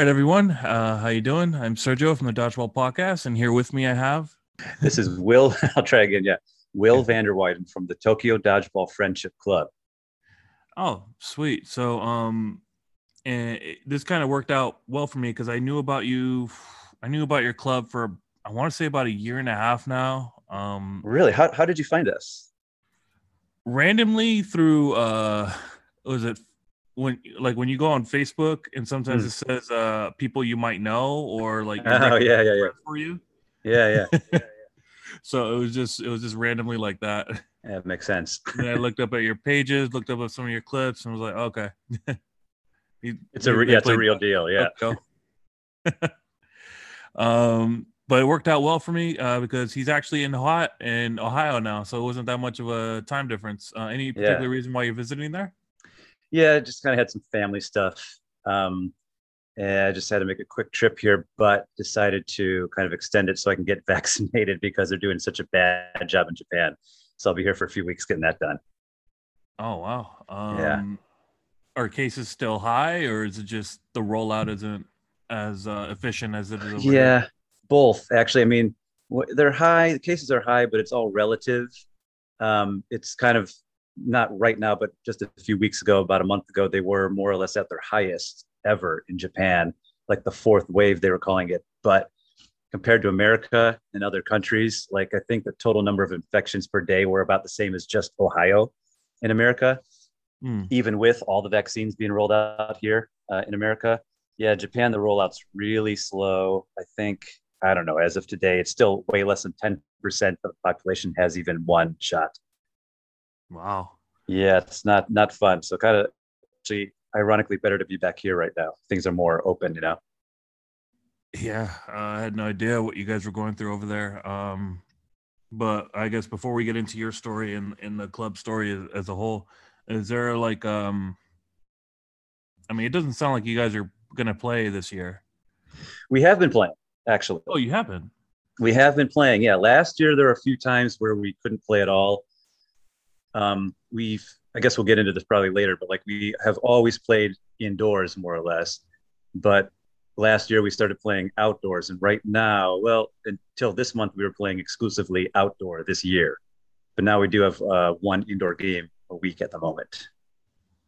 Right, everyone. Uh, how you doing? I'm Sergio from the Dodgeball Podcast, and here with me I have. This is Will. I'll try again. Yeah, Will Vanderwyden from the Tokyo Dodgeball Friendship Club. Oh, sweet. So, um, and it, this kind of worked out well for me because I knew about you. I knew about your club for I want to say about a year and a half now. Um, really? How how did you find us? Randomly through uh, was it when like when you go on Facebook and sometimes mm. it says uh people you might know or like oh yeah yeah yeah. for you. Yeah yeah, yeah, yeah. so it was just it was just randomly like that. Yeah it makes sense. And I looked up at your pages looked up at some of your clips and was like okay. It's a yeah, it's a real deal yeah. Um but it worked out well for me uh, because he's actually in Ohio in Ohio now so it wasn't that much of a time difference. Uh, any particular yeah. reason why you're visiting there yeah, just kind of had some family stuff. Um, and I just had to make a quick trip here, but decided to kind of extend it so I can get vaccinated because they're doing such a bad job in Japan. So I'll be here for a few weeks getting that done. Oh wow! Um, yeah. Are cases still high, or is it just the rollout isn't as uh, efficient as it is? yeah, both actually. I mean, they're high. The cases are high, but it's all relative. Um, it's kind of not right now, but just a few weeks ago, about a month ago, they were more or less at their highest ever in Japan, like the fourth wave, they were calling it. But compared to America and other countries, like I think the total number of infections per day were about the same as just Ohio in America, mm. even with all the vaccines being rolled out here uh, in America. Yeah, Japan, the rollout's really slow. I think, I don't know, as of today, it's still way less than 10% of the population has even one shot. Wow. Yeah, it's not not fun. So kind of actually ironically better to be back here right now. Things are more open, you know. Yeah, uh, I had no idea what you guys were going through over there. Um, but I guess before we get into your story and in the club story as, as, a whole, is there like um I mean, it doesn't sound like you guys are going to play this year. We have been playing, actually. Oh, you have been. We have been playing. Yeah, last year there were a few times where we couldn't play at all um, we've I guess we'll get into this probably later, but like we have always played indoors more or less. But last year we started playing outdoors, and right now, well, until this month we were playing exclusively outdoor this year. But now we do have uh, one indoor game a week at the moment,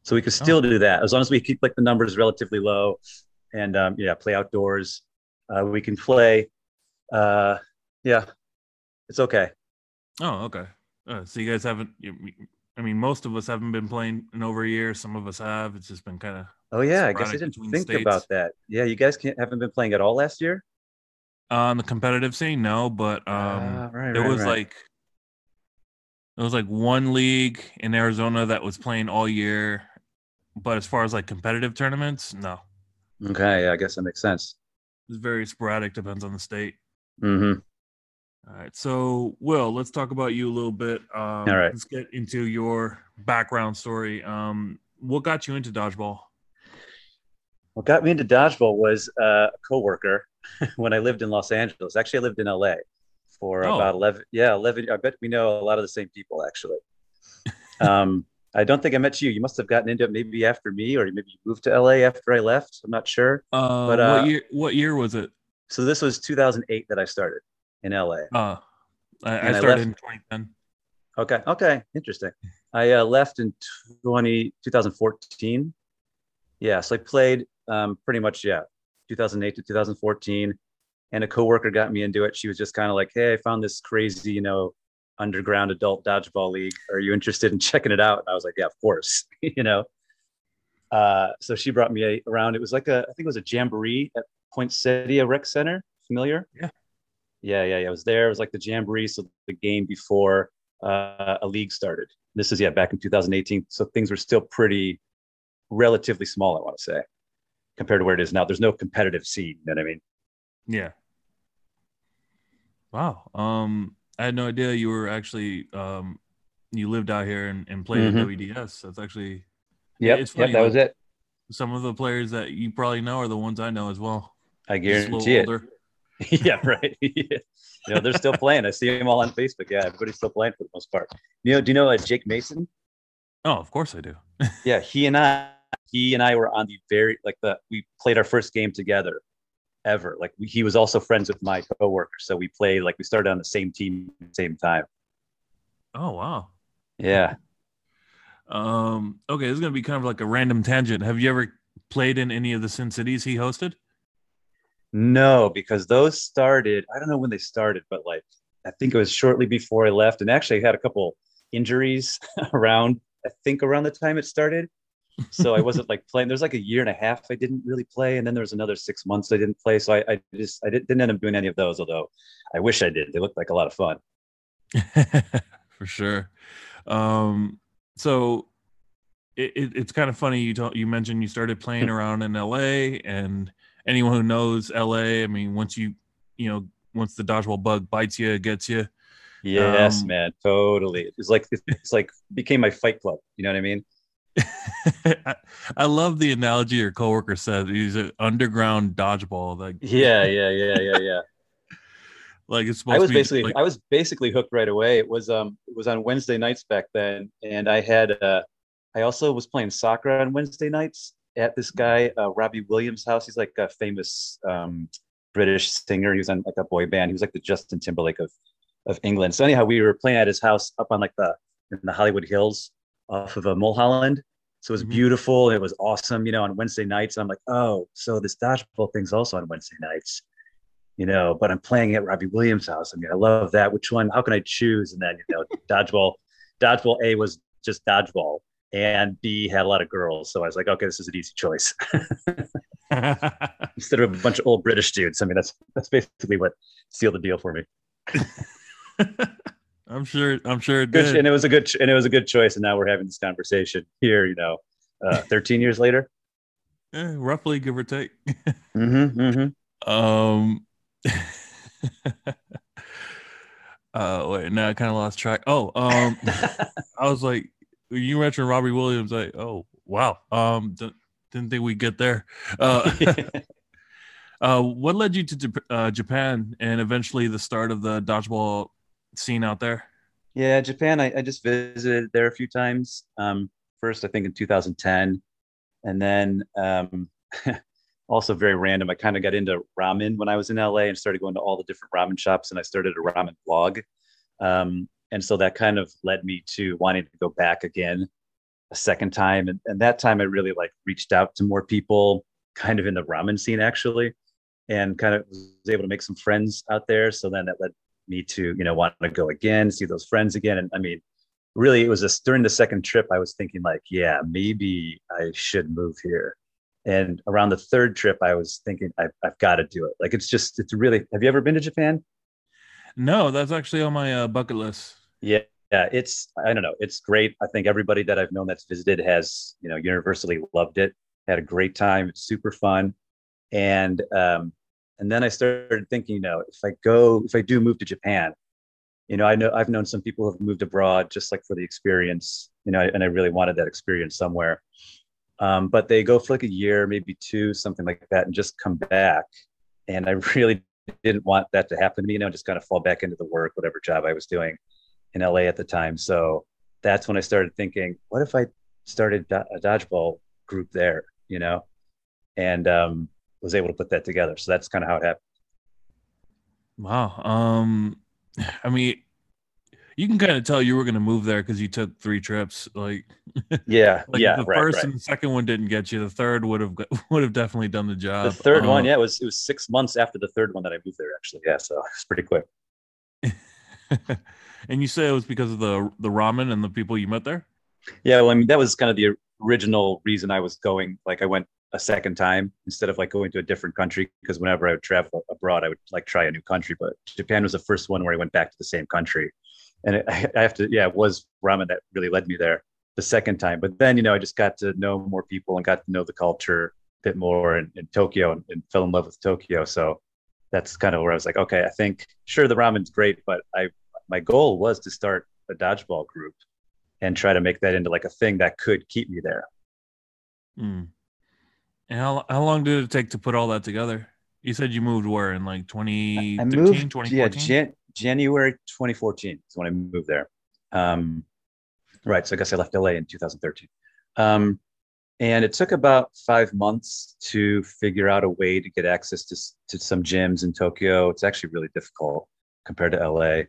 so we could still oh. do that as long as we keep like the numbers relatively low, and um, yeah, play outdoors. Uh, we can play. Uh, yeah, it's okay. Oh, okay. Uh, so you guys haven't. You, I mean, most of us haven't been playing in over a year. Some of us have. It's just been kind of. Oh yeah, I guess I didn't think states. about that. Yeah, you guys can't, haven't been playing at all last year. On the competitive scene, no, but um, uh, right, there right, was right. like there was like one league in Arizona that was playing all year, but as far as like competitive tournaments, no. Okay, yeah, I guess that makes sense. It's very sporadic. Depends on the state. Mm-hmm. All right. So, Will, let's talk about you a little bit. Um, All right. Let's get into your background story. Um, what got you into dodgeball? What got me into dodgeball was uh, a coworker when I lived in Los Angeles. Actually, I lived in LA for oh. about 11. Yeah, 11. I bet we know a lot of the same people, actually. um, I don't think I met you. You must have gotten into it maybe after me, or maybe you moved to LA after I left. I'm not sure. Uh, but uh, what year? What year was it? So this was 2008 that I started in LA. Uh, I, I started I in 2010. Okay. Okay. Interesting. I uh, left in 20, 2014. Yeah. So I played um, pretty much, yeah, 2008 to 2014. And a coworker got me into it. She was just kind of like, Hey, I found this crazy, you know, underground adult dodgeball league. Are you interested in checking it out? And I was like, Yeah, of course. you know, uh, so she brought me around. It was like a, I think it was a jamboree at Point Poinsettia Rec Center. Familiar? Yeah. Yeah, yeah, yeah. I was there. It was like the jamboree, so the game before uh, a league started. This is yeah back in 2018, so things were still pretty relatively small. I want to say compared to where it is now. There's no competitive scene. You know what I mean? Yeah. Wow. Um, I had no idea you were actually um, you lived out here and, and played mm-hmm. at WDS. That's actually yeah. It's funny, yep, that was it. Some of the players that you probably know are the ones I know as well. I guarantee it. Older. yeah, right. yeah. You know, they're still playing. I see them all on Facebook. Yeah, everybody's still playing for the most part. You know, do you know uh, Jake Mason? Oh, of course I do. yeah, he and I, he and I were on the very like the we played our first game together ever. Like we, he was also friends with my coworker, so we played like we started on the same team at the same time. Oh wow. Yeah. Um. Okay, this is gonna be kind of like a random tangent. Have you ever played in any of the Sin Cities he hosted? No, because those started. I don't know when they started, but like I think it was shortly before I left, and actually I had a couple injuries around. I think around the time it started, so I wasn't like playing. There's like a year and a half I didn't really play, and then there was another six months I didn't play. So I, I just I didn't end up doing any of those. Although I wish I did. They looked like a lot of fun. For sure. Um, so it, it, it's kind of funny you told you mentioned you started playing around in LA, and anyone who knows LA, I mean, once you you know once the dodgeball bug bites you, it gets you. Yes, um, man, totally. It's like it's like became my fight club. You know what I mean? I, I, love the analogy your coworker said. He's an underground dodgeball. Like yeah, yeah, yeah, yeah, yeah. like it's I was basically like, I was basically hooked right away. It was um it was on Wednesday nights back then, and I had uh I also was playing soccer on Wednesday nights at this guy uh, Robbie Williams' house. He's like a famous um British singer. He was on like a boy band. He was like the Justin Timberlake of of England. So anyhow, we were playing at his house up on like the in the Hollywood Hills off of a Mulholland. So it was mm-hmm. beautiful. It was awesome, you know, on Wednesday nights. I'm like, oh, so this dodgeball thing's also on Wednesday nights, you know, but I'm playing at Robbie Williams' house. I mean, I love that. Which one? How can I choose? And then, you know, dodgeball, dodgeball A was just dodgeball and B had a lot of girls. So I was like, okay, this is an easy choice. Instead of a bunch of old British dudes. I mean, that's, that's basically what sealed the deal for me. I'm sure. I'm sure it did. And it was a good and it was a good choice. And now we're having this conversation here. You know, uh, 13 years later. Yeah, roughly, give or take. mm-hmm, mm-hmm. Um. uh, wait, now I kind of lost track. Oh, um, I was like, you mentioned Robbie Williams. Like, oh, wow. Um, d- didn't think we'd get there. Uh, uh, what led you to uh, Japan and eventually the start of the dodgeball scene out there? Yeah, Japan. I, I just visited there a few times. Um, first, I think in 2010, and then um, also very random. I kind of got into ramen when I was in LA and started going to all the different ramen shops, and I started a ramen blog. Um, and so that kind of led me to wanting to go back again a second time, and, and that time I really like reached out to more people, kind of in the ramen scene actually, and kind of was able to make some friends out there. So then that led me to you know want to go again see those friends again. And i mean really it was just during the second trip i was thinking like yeah maybe i should move here. And around the third trip i was thinking i've, I've got to do it. Like it's just it's really have you ever been to japan? No that's actually on my uh, bucket list yeah yeah it's i don't know it's great i think everybody that i've known that's visited has you know universally loved it had a great time it's super fun and um, and then I started thinking, you know, if I go, if I do move to Japan, you know, I know I've known some people who have moved abroad just like for the experience, you know, and I really wanted that experience somewhere. Um, but they go for like a year, maybe two, something like that, and just come back. And I really didn't want that to happen to me, you know, just kind of fall back into the work, whatever job I was doing in LA at the time. So that's when I started thinking, what if I started a dodgeball group there, you know? And um, was able to put that together. So that's kind of how it happened. Wow. Um, I mean, you can kind of tell you were going to move there because you took three trips. Like, yeah, like yeah. The right, first right. and the second one didn't get you. The third would have would have definitely done the job. The third um, one, yeah, it was it was six months after the third one that I moved there. Actually, yeah, so it's pretty quick. and you say it was because of the the ramen and the people you met there. Yeah, well, I mean that was kind of the original reason I was going. Like I went a second time instead of like going to a different country because whenever I would travel abroad, I would like try a new country. But Japan was the first one where I went back to the same country, and it, I have to yeah, it was ramen that really led me there the second time. But then you know I just got to know more people and got to know the culture a bit more in, in Tokyo and, and fell in love with Tokyo. So that's kind of where I was like, okay, I think sure the ramen's great, but I my goal was to start a dodgeball group and try to make that into like a thing that could keep me there. Mm. And how, how long did it take to put all that together? You said you moved where in like 2013, 2014? Yeah, Jan- January 2014 is when I moved there. Um, right. So I guess I left LA in 2013. Um, and it took about five months to figure out a way to get access to, to some gyms in Tokyo. It's actually really difficult compared to LA.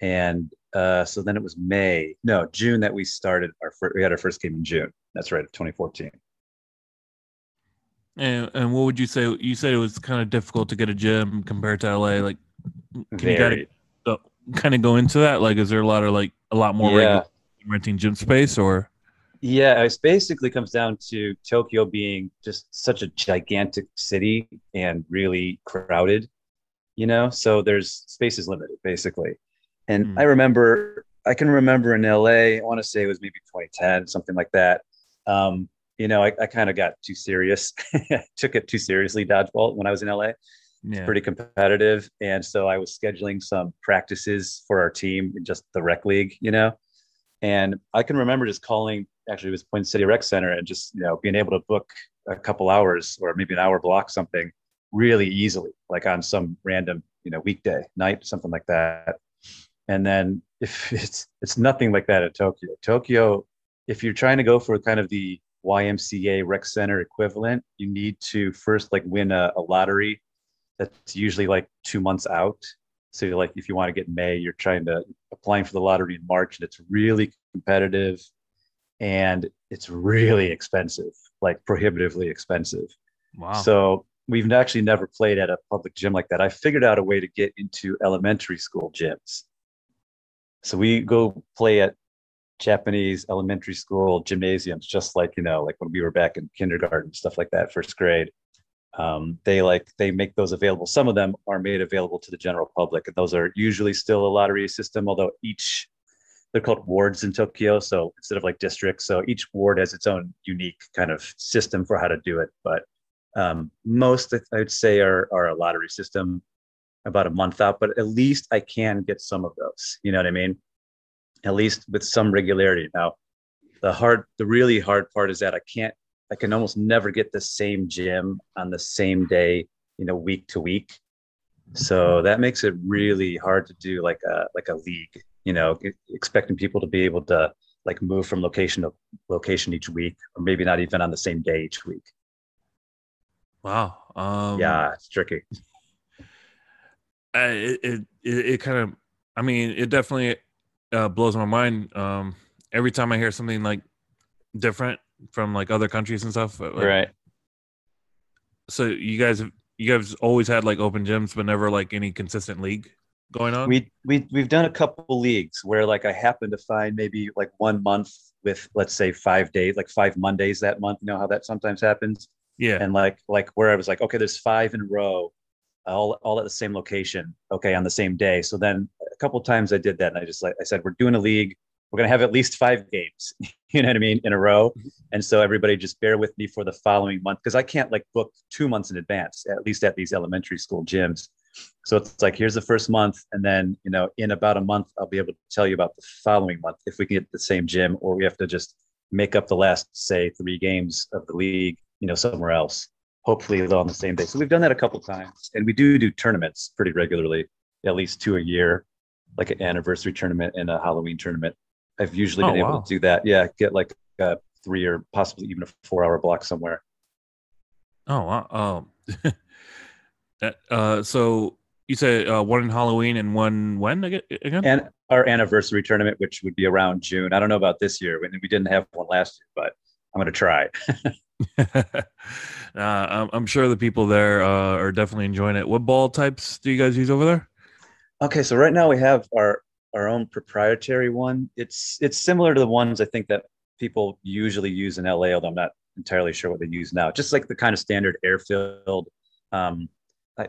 And uh, so then it was May, no, June that we started our first, we had our first game in June. That's right, 2014. And, and what would you say? You said it was kind of difficult to get a gym compared to LA. Like, can Very. you kind of, kind of go into that? Like, is there a lot of like a lot more yeah. renting gym space or? Yeah, it basically comes down to Tokyo being just such a gigantic city and really crowded, you know. So there's space is limited basically. And mm. I remember, I can remember in LA, I want to say it was maybe 2010, something like that. Um, you know, I, I kind of got too serious, took it too seriously, dodgeball, when I was in LA. Yeah. pretty competitive. And so I was scheduling some practices for our team in just the rec league, you know. And I can remember just calling, actually, it was Poinsettia Rec Center and just, you know, being able to book a couple hours or maybe an hour block something really easily, like on some random, you know, weekday night, something like that. And then if it's it's nothing like that at Tokyo. Tokyo, if you're trying to go for kind of the YMCA rec center equivalent, you need to first like win a, a lottery that's usually like two months out. So like if you want to get May, you're trying to applying for the lottery in March, and it's really competitive, and it's really expensive, like prohibitively expensive. Wow. So we've actually never played at a public gym like that. I figured out a way to get into elementary school gyms. So we go play at Japanese elementary school gymnasiums, just like you know, like when we were back in kindergarten, stuff like that, first grade. Um, they like they make those available. Some of them are made available to the general public, and those are usually still a lottery system. Although each they're called wards in Tokyo, so instead of like districts, so each ward has its own unique kind of system for how to do it. But um, most I'd say are are a lottery system about a month out, but at least I can get some of those. You know what I mean? At least with some regularity. Now, the hard, the really hard part is that I can't, I can almost never get the same gym on the same day, you know, week to week. So that makes it really hard to do like a like a league. You know, expecting people to be able to like move from location to location each week, or maybe not even on the same day each week. Wow. Um, yeah, it's tricky it it it, kind of I mean it definitely uh, blows my mind um, every time I hear something like different from like other countries and stuff. Like, right. So you guys you guys always had like open gyms, but never like any consistent league going on. We we we've done a couple leagues where like I happen to find maybe like one month with let's say five days, like five Mondays that month. You know how that sometimes happens. Yeah. And like like where I was like, okay, there's five in a row all, all at the same location okay on the same day. So then a couple times i did that and i just like i said we're doing a league. We're going to have at least five games you know what i mean in a row. Mm-hmm. and so everybody just bear with me for the following month because i can't like book two months in advance at least at these elementary school gyms. So it's like here's the first month and then you know in about a month i'll be able to tell you about the following month if we can get the same gym or we have to just make up the last say three games of the league you know somewhere else hopefully on the same day. So we've done that a couple times, and we do do tournaments pretty regularly, at least two a year, like an anniversary tournament and a Halloween tournament. I've usually oh, been wow. able to do that. Yeah, get like a three or possibly even a four-hour block somewhere. Oh wow! Um, uh, so you said uh, one in Halloween and one when again? And our anniversary tournament, which would be around June. I don't know about this year. We didn't have one last year, but I'm going to try. uh, I'm sure the people there uh, are definitely enjoying it. What ball types do you guys use over there? Okay, so right now we have our our own proprietary one. It's it's similar to the ones I think that people usually use in LA, although I'm not entirely sure what they use now. Just like the kind of standard air filled. Um,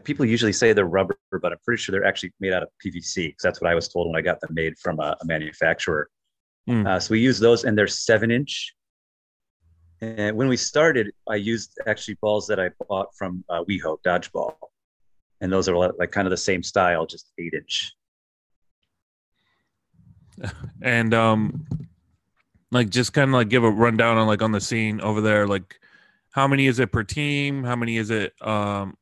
people usually say they're rubber, but I'm pretty sure they're actually made out of PVC because that's what I was told when I got them made from a, a manufacturer. Mm. Uh, so we use those, and they're seven inch and when we started, I used actually balls that I bought from uh, WeHo Dodgeball, and those are like kind of the same style, just eight inch. And um, like just kind of like give a rundown on like on the scene over there. Like, how many is it per team? How many is it? Um,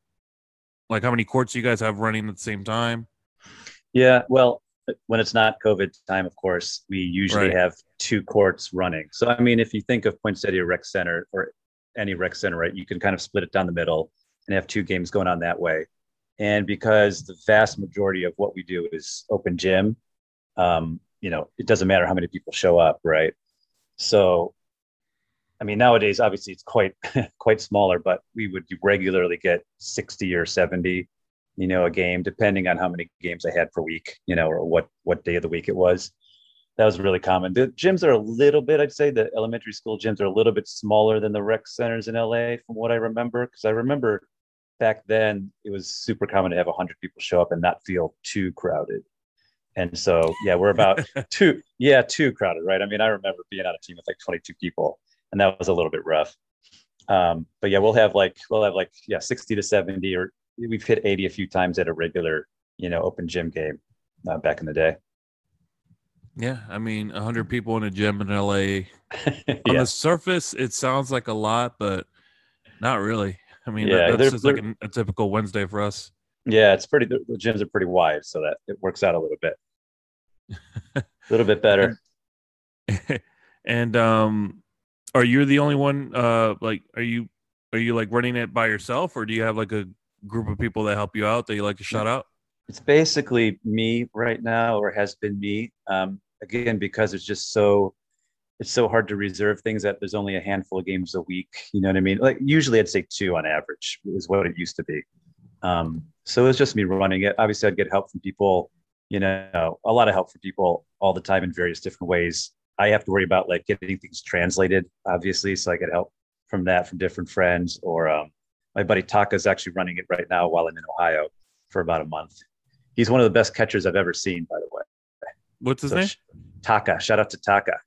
like how many courts you guys have running at the same time? Yeah, well, when it's not COVID time, of course, we usually Right. have two courts running. So I mean, if you think of Poinsettia Rec Center or any rec center, right, you can kind of split it down the middle and have two games going on that way. And because the vast majority of what we do is open gym, um, you know, it doesn't matter how many people show up, right? So, I mean, nowadays obviously it's quite quite smaller, but we would regularly get sixty or seventy, you know, a game, depending on how many games I had per week, you know, or what what day of the week it was. That was really common. The gyms are a little bit, I'd say, the elementary school gyms are a little bit smaller than the rec centers in LA, from what I remember. Because I remember back then it was super common to have 100 people show up and not feel too crowded. And so, yeah, we're about two, yeah, too crowded, right? I mean, I remember being on a team with like 22 people, and that was a little bit rough. Um, but yeah, we'll have like we'll have like yeah, 60 to 70, or we've hit 80 a few times at a regular, you know, open gym game uh, back in the day. Yeah, I mean, 100 people in a gym in LA. On yeah, the surface, it sounds like a lot, but not really. I mean, Yeah, that, that's just like a, a typical Wednesday for us. yeah, it's pretty. The, the gyms are pretty wide, so that it works out a little bit, a little bit better. and um, are you the only one? Uh, like, are you are you like running it by yourself, or do you have like a group of people that help you out that you like to shout out? it's basically me right now or has been me. Um, again because it's just so it's so hard to reserve things that there's only a handful of games a week you know what i mean? Like usually i'd say two on average is what it used to be. Um, so it's just me running it. Obviously i'd get help from people you know a lot of help from people all the time in various different ways. I have to worry about like getting things translated obviously so i get help from that from different friends or um, my buddy taka is actually running it right now while i'm in ohio for about a month he's one of the best catchers I've ever seen, by the way. What's his So name? Taka. Shout out to Taka.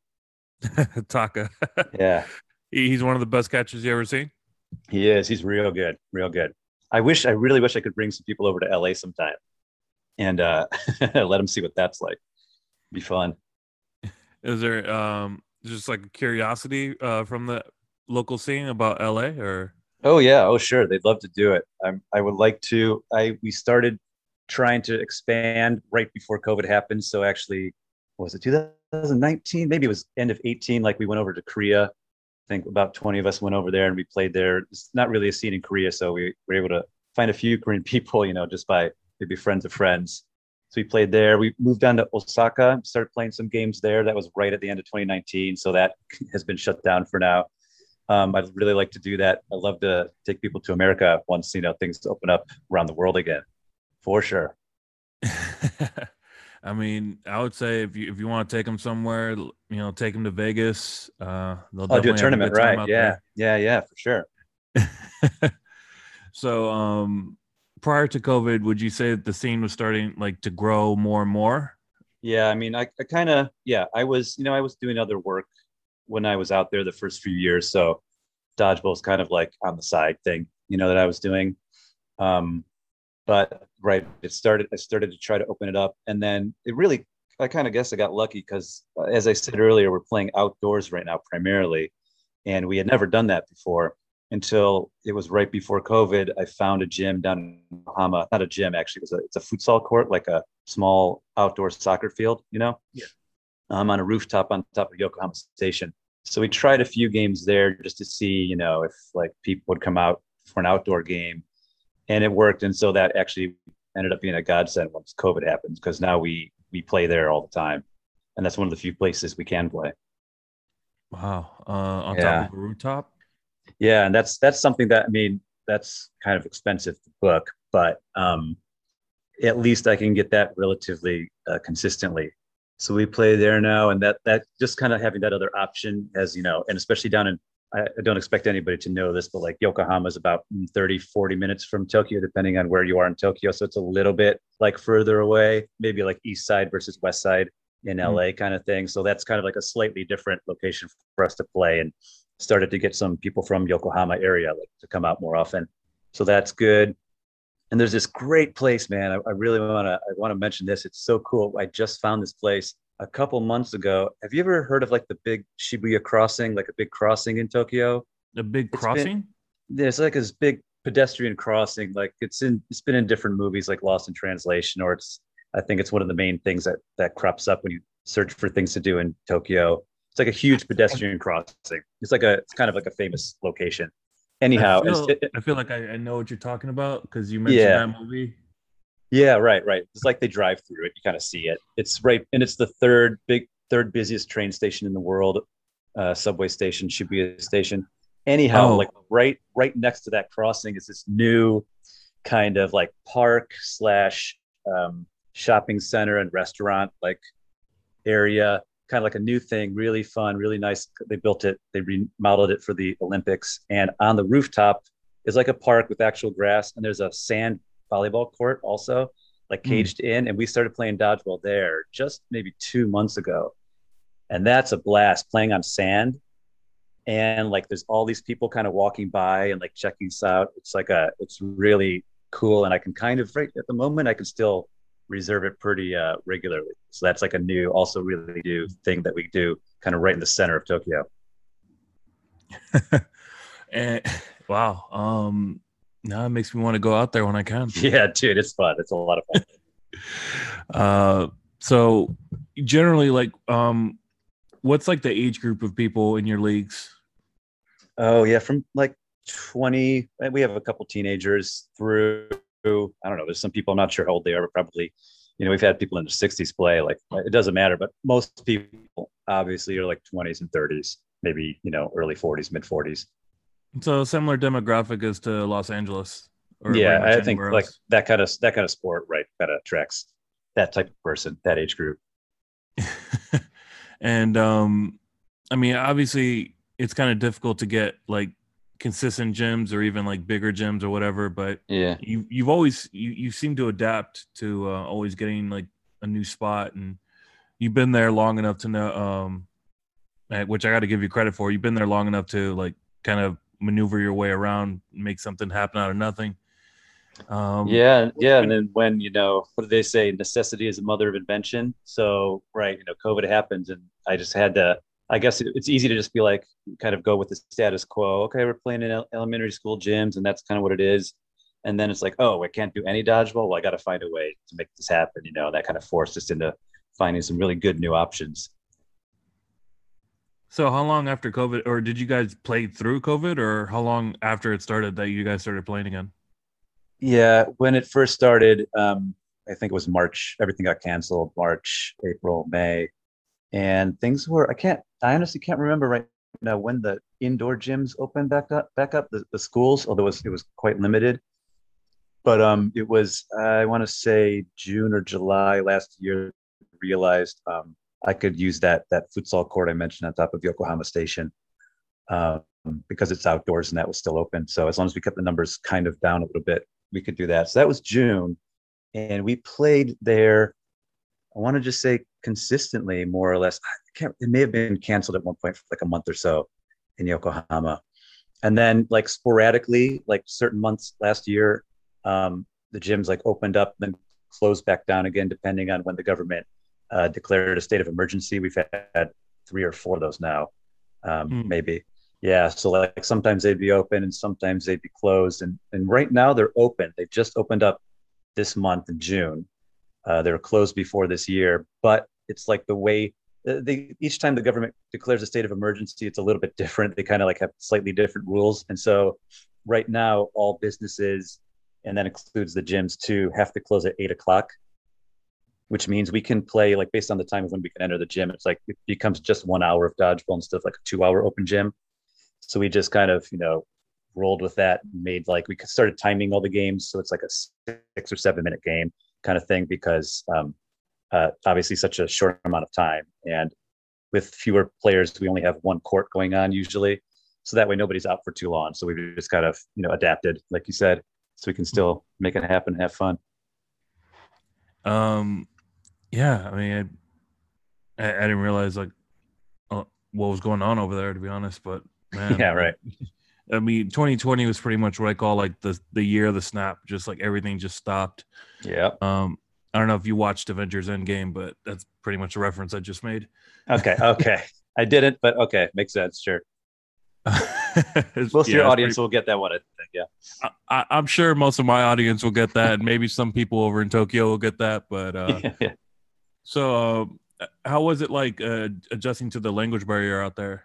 Taka. Yeah, He's one of the best catchers you ever seen. he is. He's real good. Real good. I wish, I really wish I could bring some people over to LA sometime and uh, let them see what that's like. Be fun. Is there um just like curiosity uh from the local scene about LA or Oh yeah. Oh sure. They'd love to do it. I'm, I would like to. I we started trying to expand right before COVID happened. So actually, was it 2019? Maybe it was end of 18. Like we went over to Korea. I think about 20 of us went over there and we played there. It's not really a scene in Korea, so we were able to find a few Korean people, you know, just by maybe friends of friends. So we played there. We moved down to Osaka, started playing some games there. That was right at the end of 2019. So that has been shut down for now. Um, I'd really like to do that. I'd love to take people to America once you know things open up around the world again, for sure. I mean, I would say if you if you want to take them somewhere, you know, take them to Vegas. Uh, they'll I'll do a tournament, time right? Yeah, yeah, yeah, for sure. so, um, prior to COVID, would you say that the scene was starting like to grow more and more? Yeah, I mean, I, I kind of, yeah, I was, you know, I was doing other work when I was out there the first few years. So dodgeball's kind of like on the side thing, you know, that I was doing. Um, but right, it started, I started to try to open it up. And then it really, I kind of guess I got lucky because, as I said earlier, we're playing outdoors right now primarily. And we had never done that before until it was right before COVID. I found a gym down in Yokohama, not a gym, actually, it was a, it's a futsal court, like a small outdoor soccer field, you know? Yeah. I'm on a rooftop on top of Yokohama Station. So we tried a few games there just to see, you know, if like people would come out for an outdoor game. And it worked. And so that actually ended up being a godsend once COVID happened because now we we play there all the time. And that's one of the few places we can play. Wow. Uh, on Yeah. top of a rooftop. Yeah, and that's that's something that I mean that's kind of expensive to book, but um, at least I can get that relatively uh, consistently. So we play there now, and that that just kind of having that other option as you know, and especially down in I, I don't expect anybody to know this, but like Yokohama is about 30, 40 minutes from Tokyo, depending on where you are in Tokyo. So it's a little bit like further away, maybe like east side versus west side in Mm. LA kind of thing. So that's kind of like a slightly different location for us to play. And started to get some people from Yokohama area like to come out more often. So that's good. And there's this great place, man. I, I really want to I want to mention this. It's so cool. I just found this place a couple months ago. Have you ever heard of like the big Shibuya crossing, like a big crossing in Tokyo? A big It's been- crossing. There's like this big pedestrian crossing. Like it's in it's been in different movies like Lost in Translation, or it's I think it's one of the main things that that crops up when you search for things to do in Tokyo. It's like a huge pedestrian crossing. It's like a it's kind of like a famous location. Anyhow, I feel, it, I feel like I, I, know what you're talking about because you mentioned Yeah. that movie. yeah, right, right. It's like they drive through it. You kind of see it. It's right, and it's the third big, third busiest train station in the world. Uh, subway station, Shibuya station. Anyhow, Oh. like right, right next to that crossing is this new kind of like park slash um, shopping center and restaurant like area kind of like a new thing really fun really nice. They built it they remodeled it for the olympics and on the rooftop is like a park with actual grass and there's a sand volleyball court also like Hmm. caged in and we started playing dodgeball there just maybe two months ago. And that's a blast playing on sand. And like there's all these people kind of walking by and like checking us out. It's like a it's really cool and i can kind of right at the moment i can still reserve it pretty uh regularly so that's like a new also really new thing that we do kind of right in the center of tokyo and wow, um, now it makes me want to go out there when I can. yeah dude it's fun it's a lot of fun Uh, so generally, like, um, what's like the age group of people in your leagues? oh yeah from like 20 we have a couple teenagers through i don't know there's some people i'm not sure how old they are but probably you know we've had people in their 60s play like it doesn't matter but most people obviously are like 20s and 30s maybe you know early 40s mid 40s So similar demographic as to Los Angeles. or yeah i think anywhere like that kind of that kind of sport right kind of attracts that type of person that age group and um, I mean, obviously, it's kind of difficult to get like consistent gyms or even like bigger gyms or whatever. But yeah you you've always you you seem to adapt to uh, always getting like a new spot, and you've been there long enough to know, um, eh, which I got to give you credit for. You've been there long enough to like kind of maneuver your way around, make something happen out of nothing. Um, yeah yeah and then when you know what do they say necessity is the mother of invention so right you know covid happens and i just had to i guess it's easy to just be like kind of go with the status quo okay we're playing in elementary school gyms and that's kind of what it is and then it's like oh i can't do any dodgeball well i got to find a way to make this happen you know that kind of forced us into finding some really good new options So how long after COVID, or did you guys play through COVID, or how long after it started that you guys started playing again? Yeah, when it first started, um, I think it was March. Everything got canceled. March, April, May, and things were. I can't. I honestly can't remember right now when the indoor gyms opened back up. Back up the, the schools, although it was it was quite limited. But um, it was I want to say June or July last year. Realized um, I could use that that futsal court I mentioned on top of Yokohama Station. Um, because it's outdoors and that was still open. So as long as we kept the numbers kind of down a little bit, we could do that. So that was June, and we played there. I want to just say consistently, more or less. I can't. It may have been canceled at one point for like a month or so in Yokohama, and then like sporadically, like certain months last year, um, the gyms like opened up, then closed back down again, depending on when the government uh, declared a state of emergency. We've had three or four of those now, um, Hmm. maybe. Yeah, so like sometimes they'd be open and sometimes they'd be closed, and and right now they're open. They've just opened up this month in June. Uh, they were closed before this year, but it's like the way uh, they each time the government declares a state of emergency, it's a little bit different. They kind of like have slightly different rules, and so right now all businesses, and that includes the gyms too, have to close at eight o'clock, which means we can play like based on the time of when we can enter the gym. It's like it becomes just one hour of dodgeball instead of like a two-hour open gym. So we just kind of you know rolled with that, made like we started timing all the games, so it's like a six or seven minute game kind of thing because um, uh, obviously such a short amount of time. And with fewer players we only have one court going on usually. So that way nobody's out for too long. So we've just kind of you know adapted like you said so we can still make it happen and have fun. Um, yeah, I mean, I, I, I didn't realize like uh, what was going on over there, to be honest. But man, yeah right I mean, 2020 was pretty much what I call like the the year of the snap. Just like everything just stopped. yeah Um, I don't know if you watched Avengers Endgame, but that's pretty much a reference I just made. okay okay i didn't but okay makes sense sure most of your audience pretty, will get that one. I think. Yeah, I, am sure most of my audience will get that, and maybe some people over in Tokyo will get that. But uh, yeah. so, uh, how was it like uh, adjusting to the language barrier out there?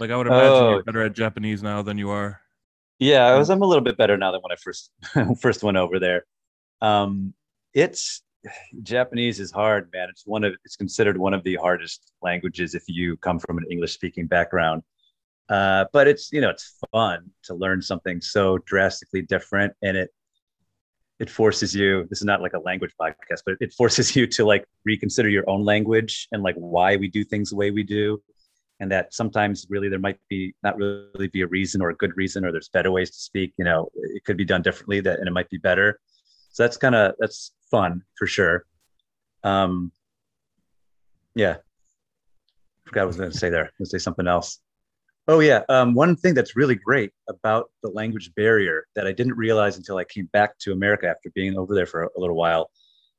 Like, I would imagine oh. you're better at Japanese now than you are. Yeah, I was. I'm a little bit better now than when I first first went over there. Um, it's Japanese is hard, man. It's one of it's considered one of the hardest languages if you come from an English speaking background. Uh, but it's you know it's fun to learn something so drastically different, and it it forces you. This is not like a language podcast, but it forces you to like reconsider your own language and like why we do things the way we do, and that sometimes really there might be not really be a reason or a good reason, or there's better ways to speak. You know, it could be done differently that and it might be better. So that's kind of that's fun for sure. Um, yeah, forgot what I was going to say there. I going to say something else. Oh yeah, um, one thing that's really great about the language barrier that I didn't realize until I came back to America after being over there for a little while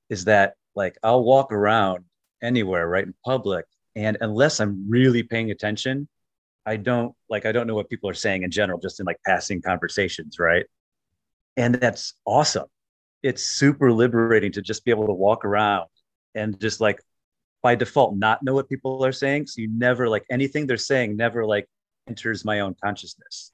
is that like I'll walk around anywhere, right in public, and unless I'm really paying attention, I don't like I don't know what people are saying in general, just in like passing conversations, right? And that's awesome. It's super liberating to just be able to walk around and just like by default not know what people are saying. So you never like anything they're saying never like enters my own consciousness,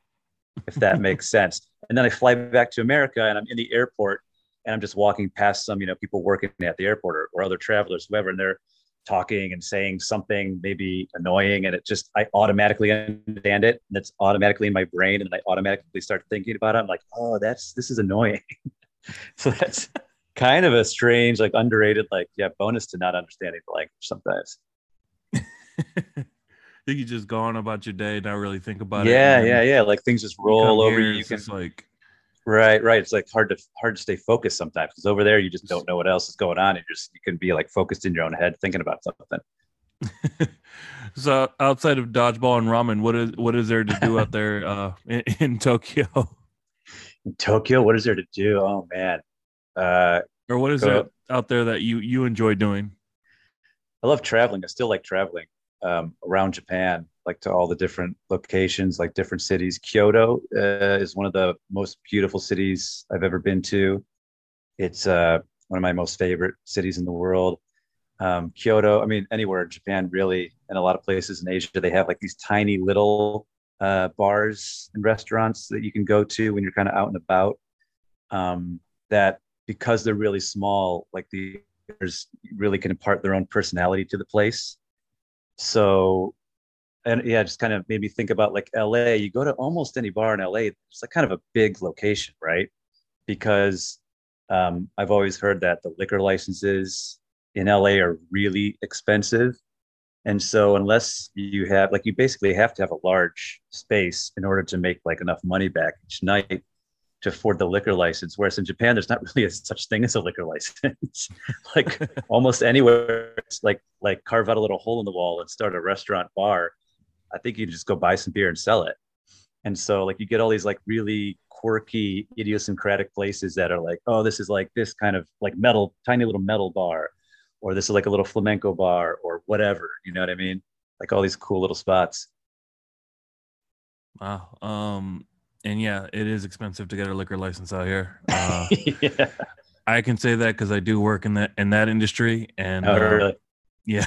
if that makes sense. And then I fly back to America and I'm in the airport and I'm just walking past some, you know, people working at the airport or, or other travelers, whoever, and they're talking and saying something maybe annoying and it just I automatically understand it and it's automatically in my brain and I automatically start thinking about it. I'm like, oh, that's this is annoying. so that's kind of a strange, like underrated, like yeah, bonus to not understanding the language sometimes. you can just go on about your day, not really think about yeah, it. Yeah, yeah, yeah. Like things just roll over you. You can like right, right. It's like hard to hard to stay focused sometimes because over there you just don't know what else is going on. And you just you can be like focused in your own head thinking about something. so outside of dodgeball and ramen, what is what is there to do out there uh, in, in, Tokyo? In Tokyo, what is there to do? Oh man. Uh, or what is go, there out there that you you enjoy doing? I love traveling. I still like traveling um, around Japan, like to all the different locations, like different cities. Kyoto uh, is one of the most beautiful cities I've ever been to. It's uh, one of my most favorite cities in the world. Um, Kyoto, I mean, anywhere in Japan, really, and a lot of places in Asia, they have like these tiny little uh, bars and restaurants that you can go to when you're kind of out and about. Um, that because they're really small, like the really can impart their own personality to the place so and yeah just kind of made me think about like la you go to almost any bar in la it's like kind of a big location right because um, i've always heard that the liquor licenses in la are really expensive and so unless you have like you basically have to have a large space in order to make like enough money back each night to afford the liquor license. Whereas in Japan, there's not really a such thing as a liquor license. like almost anywhere, it's like like carve out a little hole in the wall and start a restaurant bar. I think you just go buy some beer and sell it. And so like you get all these like really quirky, idiosyncratic places that are like, oh, this is like this kind of like metal, tiny little metal bar, or this is like a little flamenco bar, or whatever. You know what I mean? Like all these cool little spots. Wow. Um, and yeah, it is expensive to get a liquor license out here. Uh, yeah. I can say that because I do work in that in that industry, and oh, really? uh, yeah,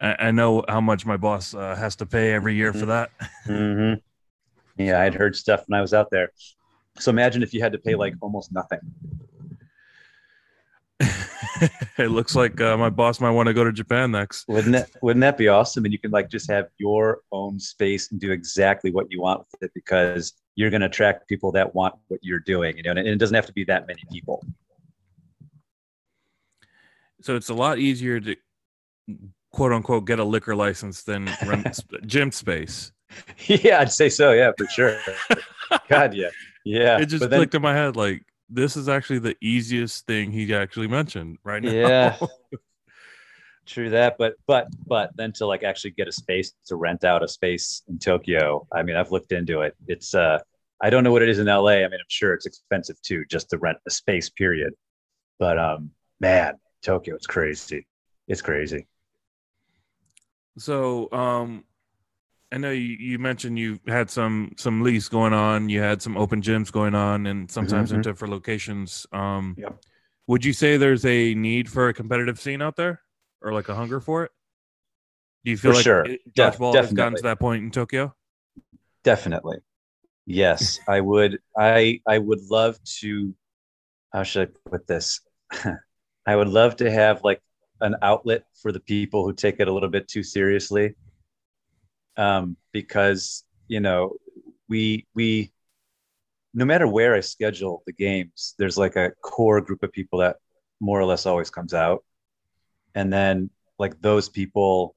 I, I, know how much my boss uh, has to pay every year mm-hmm. for that. Mm-hmm. Yeah, I'd heard stuff when I was out there. So imagine if you had to pay like almost nothing. it looks like uh, my boss might want to go to Japan next. Wouldn't that Wouldn't that be awesome? And you can like just have your own space and do exactly what you want with it because you're going to attract people that want what you're doing. You know, and it doesn't have to be that many people. So it's a lot easier to quote unquote get a liquor license than rent gym space. Yeah, I'd say so. Yeah, for sure. God, yeah, yeah. It just clicked in my head like this is actually the easiest thing he actually mentioned right now. Yeah. True that, but but but then to like actually get a space to rent out a space in Tokyo. I mean, I've looked into it. It's uh I don't know what it is in LA. I mean, I'm sure it's expensive too, just to rent a space, period. But um man, Tokyo, it's crazy. It's crazy. So um I know you, you mentioned you had some some lease going on, you had some open gyms going on, and sometimes Mhm. in different locations. Um, Yep. Would you say there's a need for a competitive scene out there, or like a hunger for it? Do you feel For like sure. it- dodgeball has gotten to that point in Tokyo? Definitely. Yes, I would. I I would love to. How should I put this? I would love to have like an outlet for the people who take it a little bit too seriously. Um, because you know, we we no matter where I schedule the games, there's like a core group of people that more or less always comes out. And then like those people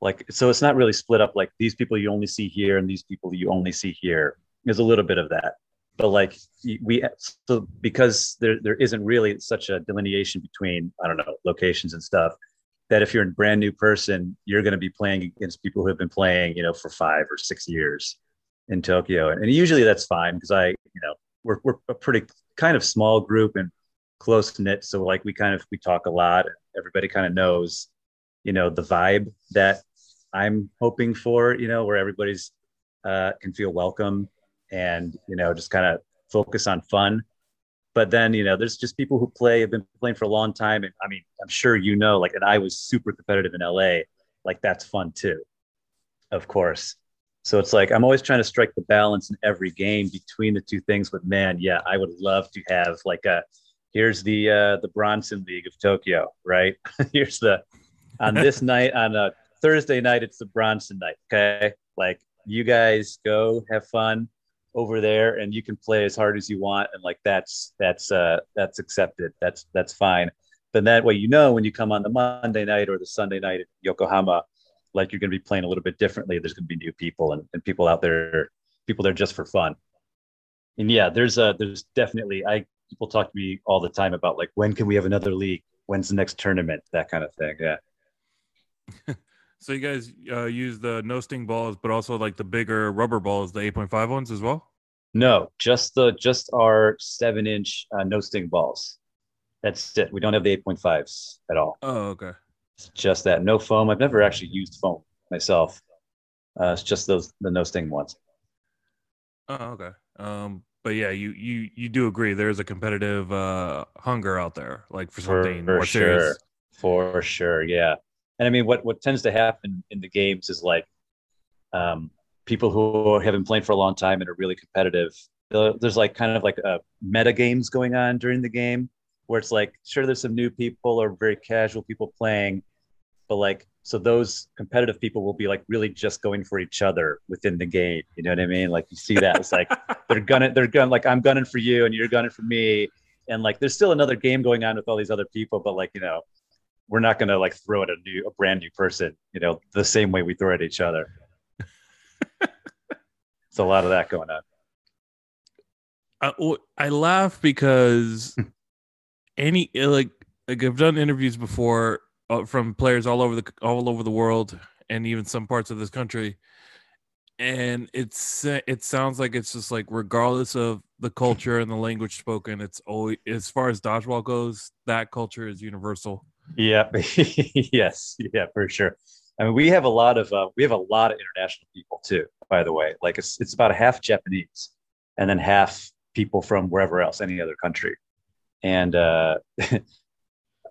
like so it's not really split up like these people you only see here and these people you only see here there's a little bit of that but like we so because there there isn't really such a delineation between i don't know locations and stuff that if you're a brand new person you're going to be playing against people who have been playing you know for five or six years in tokyo. And usually that's fine because i you know we're, we're a pretty kind of small group and close knit so like we kind of we talk a lot everybody kind of knows you know the vibe that i'm hoping for you know where everybody's uh, can feel welcome and you know just kind of focus on fun. But then you know there's just people who play have been playing for a long time and i mean i'm sure you know like and i was super competitive in la like that's fun too of course. So it's like i'm always trying to strike the balance in every game between the two things but man yeah i would love to have like a here's the uh the bronson league of tokyo right? Here's the on this night on a thursday night it's the bronson night okay? Like you guys go have fun over there and you can play as hard as you want and like that's that's uh that's accepted. That's that's fine. But that way you know when you come on the monday night or the sunday night at yokohama like you're going to be playing a little bit differently. There's going to be new people and, and people out there people there just for fun. And yeah there's a there's definitely i people talk to me all the time about like when can we have another league? When's the next tournament? That kind of thing yeah So you guys uh, use the no sting balls, but also like the bigger rubber balls, the 8.5 ones as well. No, just the just our seven inch uh, no sting balls. That's it. We don't have the eight point fives at all. Oh, okay. It's just that no foam. I've never actually used foam myself. Uh, it's just those the no sting ones. Oh, okay. Um, but yeah, you you you do agree there's a competitive uh hunger out there, like for For, something for more sure, for sure, yeah. And I mean, what what tends to happen in the games is like um, people who have been playing for a long time and are really competitive. There's like kind of like a meta games going on during the game where it's like sure there's some new people or very casual people playing, but like so those competitive people will be like really just going for each other within the game. You know what I mean? Like you see that it's like they're gunning, they're gunning like I'm gunning for you and you're gunning for me, and like there's still another game going on with all these other people, but like you know we're not gonna like throw at a new a brand new person, you know, the same way we throw at each other. it's a lot of that going on. I, I laugh because any like like I've done interviews before uh, from players all over the all over the world and even some parts of this country, and it's it sounds like it's just like regardless of the culture and the language spoken, it's always as far as dodgeball goes, that culture is universal. Yeah, yes, yeah, for sure. I mean, we have a lot of uh, we have a lot of international people too. By the way, like it's it's about half Japanese, and then half people from wherever else, any other country. And uh,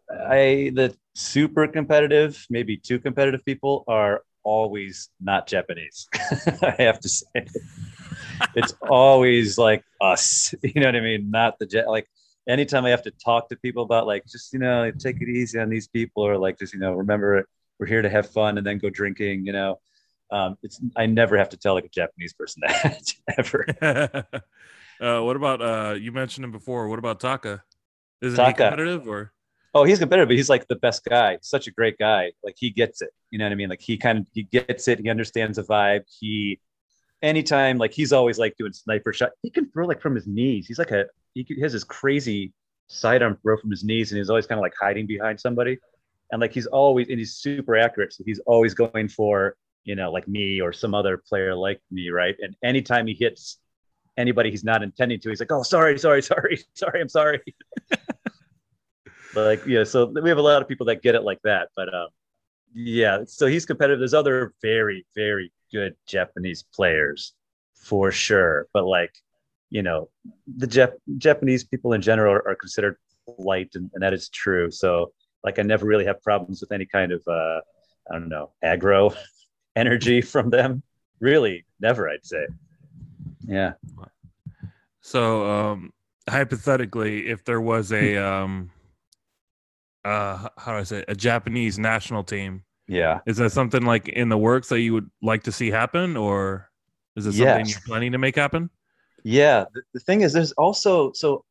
I the super competitive, maybe too competitive people are always not Japanese. I have to say, it's always like us. You know what I mean? Not the. Like anytime I have to talk to people about like just you know take it easy on these people or like just you know remember we're here to have fun and then go drinking. You know, um, it's I never have to tell like a Japanese person that ever. uh, what about uh, you mentioned him before? What about Taka? Is he competitive or? Oh, he's competitive, but he's like the best guy. Such a great guy. Like he gets it. You know what I mean? Like he kind of he gets it. He understands the vibe. He anytime like he's always like doing sniper shot. He can throw like from his knees. He's like a he has this crazy sidearm throw from his knees, and he's always kind of like hiding behind somebody. And like he's always and he's super accurate. So he's always going for you know like me or some other player like me, right? And anytime he hits anybody he's not intending to, he's like, oh sorry, sorry, sorry, sorry, I'm sorry. Like yeah so we have a lot of people that get it like that but um yeah so he's competitive there's other very very good Japanese players for sure, but like, you know, the Jap- Japanese people in general are, are considered light, and, and, that is true. So, like, I never really have problems with any kind of, uh, I don't know, aggro energy from them. Really, never, I'd say. Yeah. So, um, hypothetically, if there was a, um, uh, how do I say, a Japanese national team, yeah, is that something like in the works that you would like to see happen, or is it something yes. you're planning to make happen? Yeah, the, the thing is, there's also so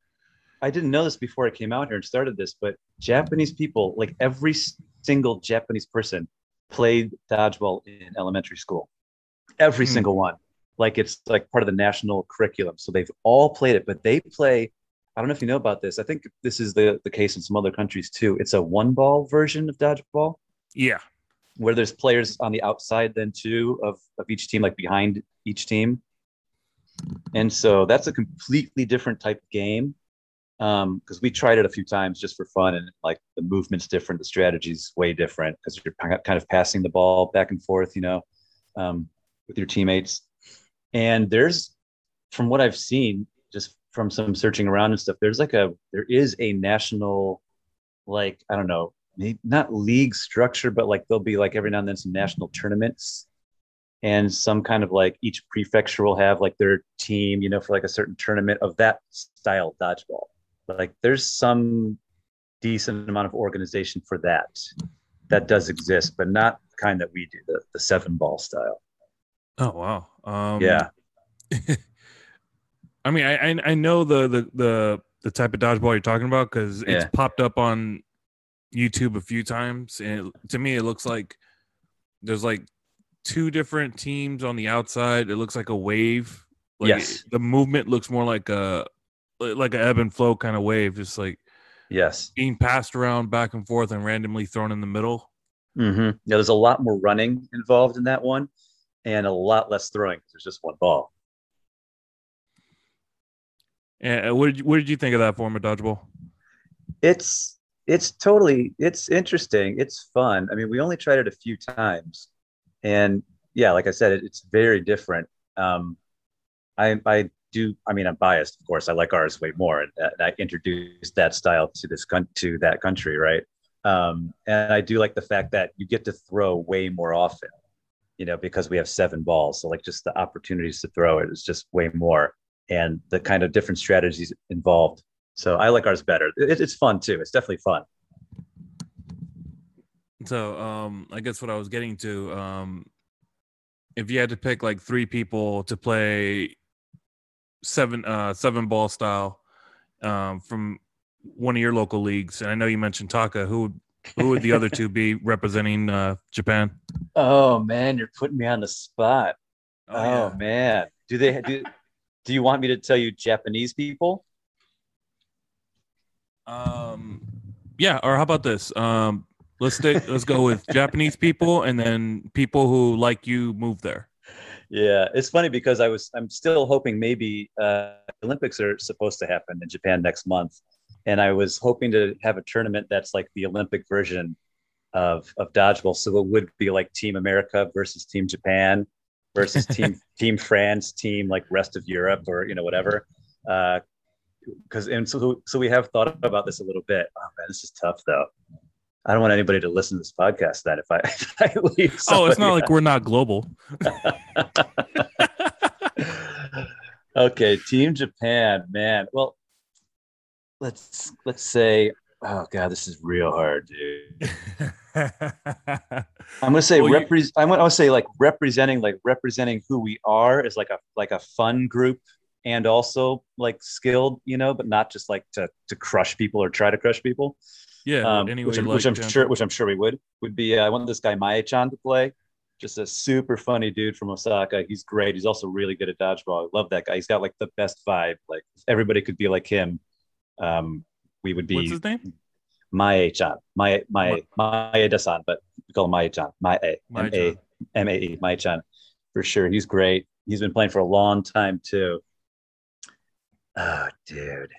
I didn't know this before I came out here and started this, but Japanese people, like every single Japanese person, played dodgeball in elementary school. Every hmm. single one. Like it's like part of the national curriculum. So they've all played it, but they play. I don't know if you know about this. I think this is the, the case in some other countries too. It's a one ball version of dodgeball. Yeah. Where there's players on the outside then too of, of each team, like behind each team. And so that's a completely different type of game because um, we tried it a few times just for fun and like the movement's different the strategy's way different because you're kind of passing the ball back and forth you know um, with your teammates and there's from what i've seen just from some searching around and stuff there's like a there is a national like i don't know not league structure but like there'll be like every now and then some national tournaments. And some kind of like each prefecture will have like their team you know for like a certain tournament of that style dodgeball. Like there's some decent amount of organization for that that does exist but not the kind that we do the, the seven ball style. Oh wow. Um, yeah. I mean I, I know the the the the type of dodgeball you're talking about because it's yeah. popped up on youtube a few times and it, to me it looks like there's like two different teams on the outside it looks like a wave like yes the movement looks more like a like an ebb and flow kind of wave, just like yes, being passed around back and forth and randomly thrown in the middle. Mm-hmm. Yeah, there's a lot more running involved in that one, and a lot less throwing. There's just one ball. And what did you, what did you think of that form of dodgeball? It's it's totally it's interesting. It's fun. I mean, we only tried it a few times, and yeah, like I said, it, it's very different. Um, I I do i mean i'm biased of course i like ours way more and, and i introduced that style to this to that country right um, and i do like the fact that you get to throw way more often you know because we have seven balls so like just the opportunities to throw it is just way more and the kind of different strategies involved so i like ours better. It, it's fun too. It's definitely fun. So um i guess what i was getting to um if you had to pick like three people to play seven uh seven ball style um from one of your local leagues and i know you mentioned taka who would who would the other two be representing uh japan? Oh man you're putting me on the spot. Oh, oh yeah. man. Do they do do you want me to tell you japanese people um yeah or how about this um let's stick let's go with japanese people and then people who like you move there yeah, it's funny because I was I'm still hoping maybe uh, Olympics are supposed to happen in Japan next month, and I was hoping to have a tournament that's like the Olympic version of of dodgeball. So it would be like Team America versus Team Japan versus Team Team France, Team like rest of Europe, or you know whatever. Because and so so we have thought about this a little bit. Oh man, this is tough though. I don't want anybody to listen to this podcast then if I, if I leave. Oh, it's not like we're not global. okay, Team Japan, man. Well, let's let's say, oh god, this is real hard, dude. I'm gonna say well, repre- I'm gonna say like representing like representing who we are is like a like a fun group and also like skilled, you know, but not just like to to crush people or try to crush people. Yeah, um, which, like which, I'm sure, which I'm sure we would would be. Uh, I want this guy Mae-chan to play. Just a super funny dude from Osaka. He's great. He's also really good at dodgeball. I love that guy. He's got like the best vibe. Like everybody could be like him. Um, we would be. What's his name? Mae-chan. Mae Mae Maeda-san, but we call him Mae-chan. Mae M A M A E Mae-chan for sure. He's great. He's been playing for a long time too. Oh, dude.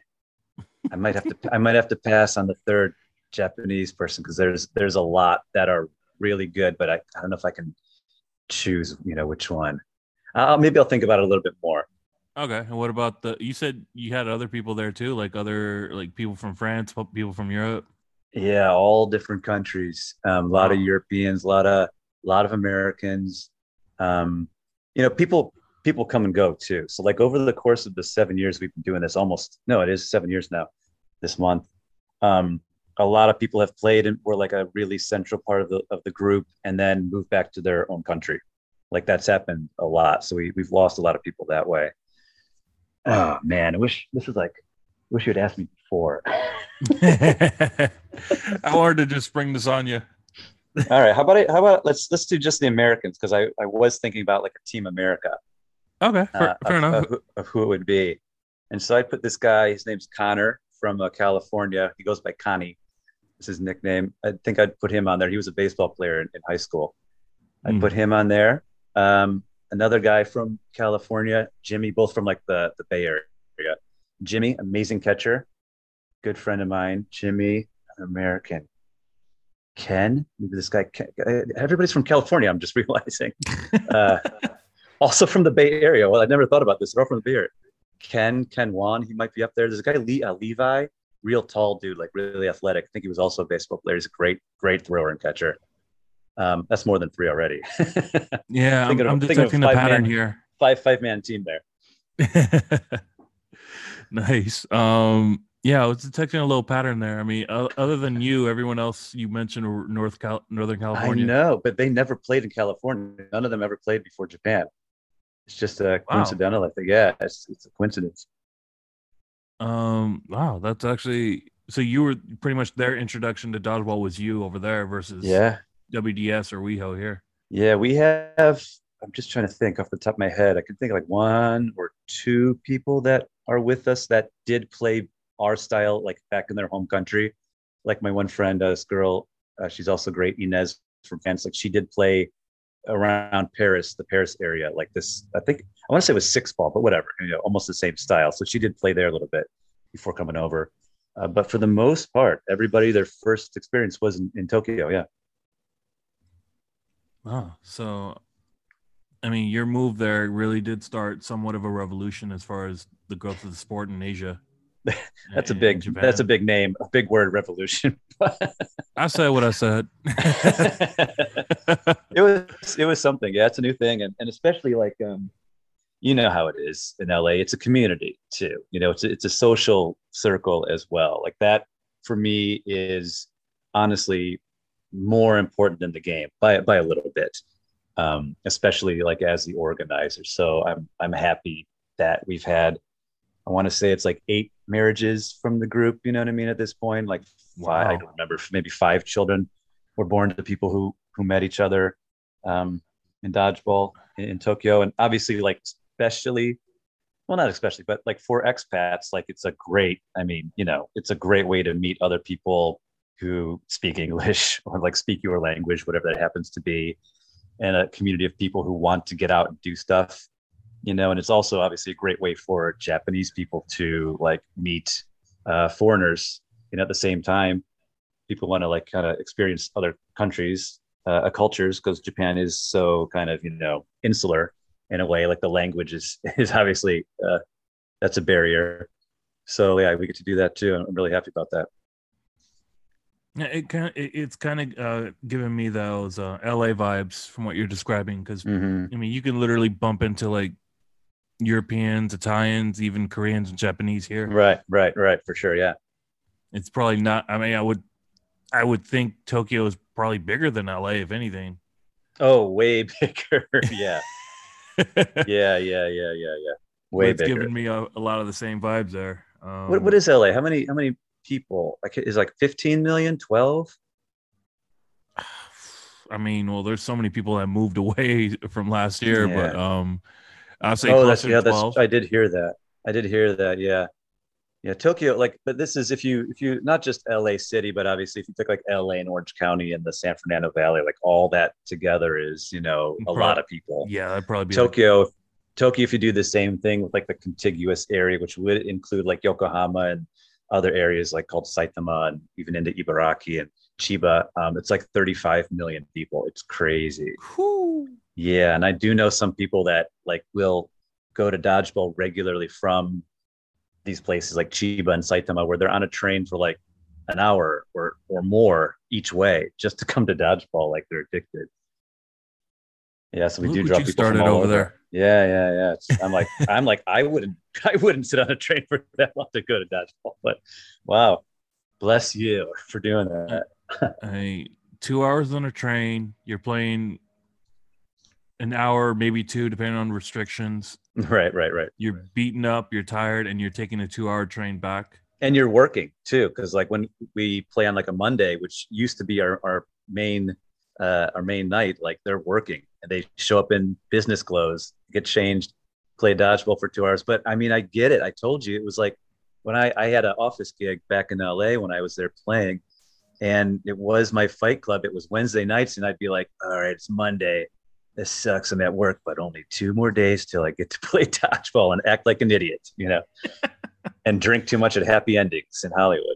I might have to I might have to pass on the third Japanese person because there's there's a lot that are really good, but I, I don't know if I can choose, you know, which one. Uh, maybe I'll think about it a little bit more. Okay. And what about the? You said you had other people there too, like other like people from France, people from Europe. Yeah, all different countries. Um, a lot of Europeans, a lot of a lot of Americans. Um, you know, people people come and go too. So like over the course of the seven years we've been doing this, almost no, it is seven years now. This month, um, a lot of people have played and were like a really central part of the of the group, and then moved back to their own country. Like that's happened a lot. So we we've lost a lot of people that way. Oh man, I wish this is like, wish you had asked me before. How hard to just spring this on you. All right, how about it? how about let's let's do just the Americans because I I was thinking about like a Team America. Okay, fair, uh, fair of, enough. Of, of, who it would be, and so I put this guy. His name's Connor from uh, California. He goes by Connie. Is his nickname. I think I'd put him on there. He was a baseball player in, in high school. I mm. put him on there. Um, another guy from California, Jimmy, both from like the, the Bay Area. Jimmy, amazing catcher, good friend of mine. Jimmy, American. Ken, maybe this guy, Ken, everybody's from California, I'm just realizing. Uh, also from the Bay Area. Well, I never thought about this. They're all from the Bay Area. Ken, Ken Wan, he might be up there. There's a guy, Lee, uh, Levi, real tall dude, like really athletic. I think he was also a baseball player. He's a great, great thrower and catcher. Um, that's more than three already. yeah, I'm, I'm detecting the pattern man, here. Five five man team there. nice. Um, yeah, I was detecting a little pattern there. I mean, other than you, everyone else you mentioned North Cal- Northern California. I know, but they never played in California. None of them ever played before Japan. It's just a coincidental. I think. Yeah, it's, it's a coincidence. Um. Wow, that's actually so. You were pretty much their introduction to dodgeball was you over there versus yeah WDS or WeHo here? Yeah, we have. I'm just trying to think off the top of my head. I can think of like one or two people that are with us that did play our style like back in their home country. Like my one friend, uh, this girl, uh, she's also great, Inez from France. Like she did play around Paris, the Paris area, like this. I think I want to say it was six ball, but whatever, you know, almost the same style. So she did play there a little bit before coming over. Uh, but for the most part, everybody, their first experience was in, in Tokyo. Yeah. Oh, so I mean, your move there really did start somewhat of a revolution as far as the growth of the sport in Asia. That's a big that's a big name, a big word, revolution. I said what I said. it was it was something. Yeah, it's a new thing, and and especially like um, you know how it is in LA. It's a community too. You know, it's a, it's a social circle as well. Like that for me is honestly more important than the game by by a little bit, um, especially like as the organizer. So I'm I'm happy that we've had. I want to say it's like eight marriages from the group. You know what I mean? At this point, like five, I don't remember, maybe five children were born to people who who met each other um, in dodgeball in, in Tokyo, and obviously, like especially well not especially but like for expats like it's a great i mean you know it's a great way to meet other people who speak English or like speak your language, whatever that happens to be, and a community of people who want to get out and do stuff, you know. And it's also obviously a great way for Japanese people to like meet uh, foreigners, you know, at the same time. People want to like kind of experience other countries, uh, cultures, because Japan is so kind of you know insular in a way. Like the language is is obviously uh, that's a barrier. So yeah, we get to do that too. I'm really happy about that. Yeah, it kind of it's kind of uh, giving me those uh, LA vibes from what you're describing because mm-hmm. I mean you can literally bump into like Europeans, Italians, even Koreans and Japanese here. Right, right, right, for sure. Yeah, it's probably not. I mean, I would, I would think Tokyo is probably bigger than LA, if anything. Oh, way bigger. yeah, yeah, yeah, yeah, yeah, yeah. Way bigger. it's bigger. giving me a, a, lot of the same vibes there. Um, what what is LA? How many how many people? Like is like 15 million, 12? I mean, well, there's so many people that moved away from last year, yeah. but um, Say oh, that's yeah, that's I did hear that. I did hear that. Yeah, yeah, Tokyo. Like, but this is if you if you not just L.A. City, but obviously if you take like L.A. and Orange County and the San Fernando Valley, like all that together is you know a probably, lot of people. Yeah, that'd probably be Tokyo. Like- Tokyo, if you do the same thing with like the contiguous area, which would include like Yokohama and other areas like called Saitama and even into Ibaraki and Chiba. Um, it's like 35 million people. It's crazy. Yeah, and I do know some people that like will go to dodgeball regularly from these places like Chiba and Saitama, where they're on a train for like an hour or or more each way just to come to dodgeball, like they're addicted. Yeah, so we Look do drop people from started all over there. Yeah, yeah, yeah. It's, I'm like, I'm like, I wouldn't, I wouldn't sit on a train for that long to go to dodgeball. But wow, bless you for doing that. I, two hours on a train. You're playing an hour, maybe two, depending on restrictions. Right, right, right. You're beaten up, you're tired, and you're taking a two-hour train back. And you're working too, because like when we play on like a Monday, which used to be our our main uh, our main night, like they're working and they show up in business clothes, get changed, play dodgeball for two hours. But I mean, I get it. I told you it was like when I, I had an office gig back in LA when I was there playing, and it was my fight club. It was Wednesday nights, and I'd be like, all right, it's Monday. This sucks. I'm at work, but only two more days till I get to play dodgeball and act like an idiot, you know, and drink too much at happy endings in Hollywood.